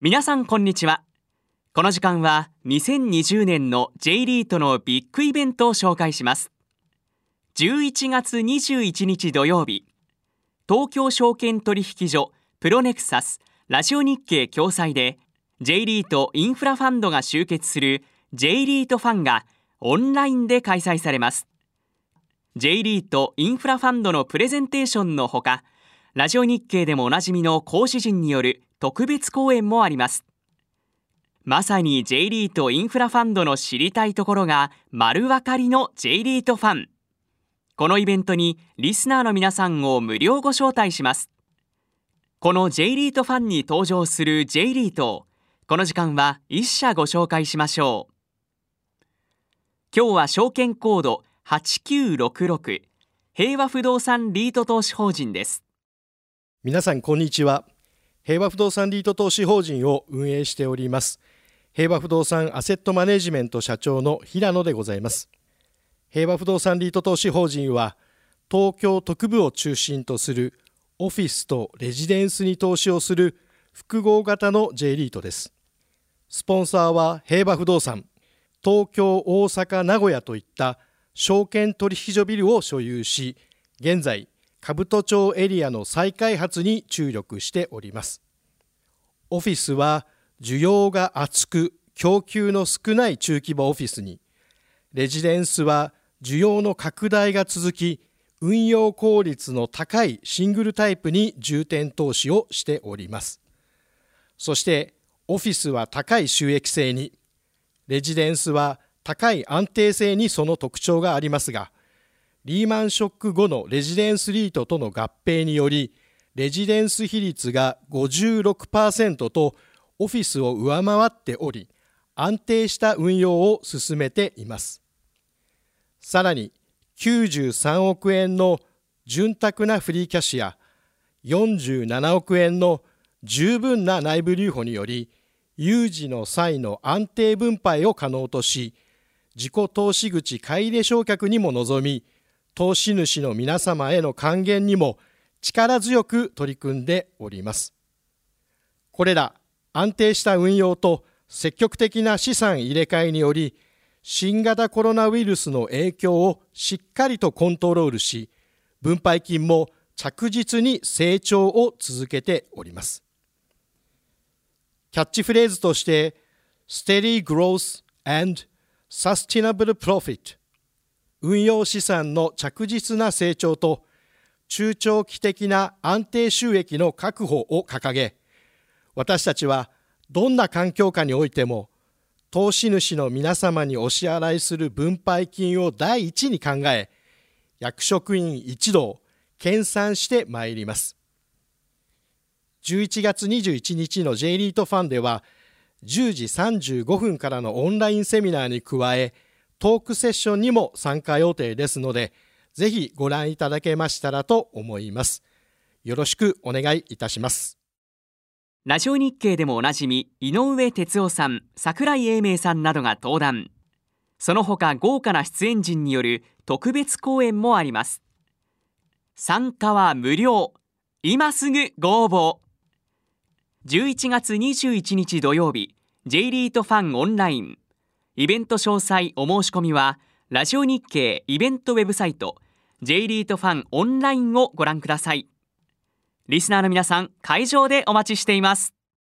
皆さんこんにちは。この時間は2020年の J リートのビッグイベントを紹介します。11月21日土曜日東京証券取引所プロネクサスラジオ日経共催で J リートインフラファンドが集結する J リートファンがオンラインで開催されます。J リートインフラファンドのプレゼンテーションのほかラジオ日経でもおなじみの講師陣による特別講演もあります。まさに J リートインフラファンドの知りたいところが丸分かりの J リートファン。このイベントにリスナーの皆さんを無料ご招待します。この J リートファンに登場する J リートをこの時間は一社ご紹介しましょう。今日は証券コード8966平和不動産リート投資法人です。皆さんこんにちは。平和不動産リート投資法人を運営しております。平和不動産アセットマネジメント社長の平野でございます。平和不動産リート投資法人は東京特部を中心とするオフィスとレジデンスに投資をする複合型の J リートです。スポンサーは平和不動産。東京大阪名古屋といった証券取引所ビルを所有し現在兜町エリアの再開発に注力しております。オフィスは需要が厚く供給の少ない中規模オフィスにレジデンスは需要の拡大が続き運用効率の高いシングルタイプに重点投資をしております。そしてオフィスは高い収益性にレジデンスは高い安定性にその特徴がありますがリーマンショック後のレジデンスリートとの合併によりレジデンス比率が56%とオフィスを上回っており安定した運用を進めています。さらに93億円の潤沢なフリーキャッシュや47億円の十分な内部留保により有事の際の安定分配を可能とし自己投資口買い入れ償却にも臨み投資主の皆様への還元にも力強く取り組んでおります。これら安定した運用と積極的な資産入れ替えにより新型コロナウイルスの影響をしっかりとコントロールし分配金も着実に成長を続けております。キャッチフレーズとして Steady Growth and Sustainable Profit 運用資産の着実な成長と中長期的な安定収益の確保を掲げ私たちはどんな環境下においても投資主の皆様にお支払いする分配金を第一に考え役職員一同研鑽してまいります。11月21日の J リートファンでは10時35分からのオンラインセミナーに加えトークセッションにも参加予定ですのでぜひご覧いただけましたらと思います。よろしくお願いいたします。ラジオ日経でもおなじみ井上哲夫さん櫻井英明さんなどが登壇。その他豪華な出演陣による特別講演もあります。参加は無料今すぐご応募。11月21日土曜日 J リートファンオンライン。イベント詳細お申し込みはラジオ日経イベントウェブサイト J リートファンオンラインをご覧ください。リスナーの皆さん会場でお待ちしています。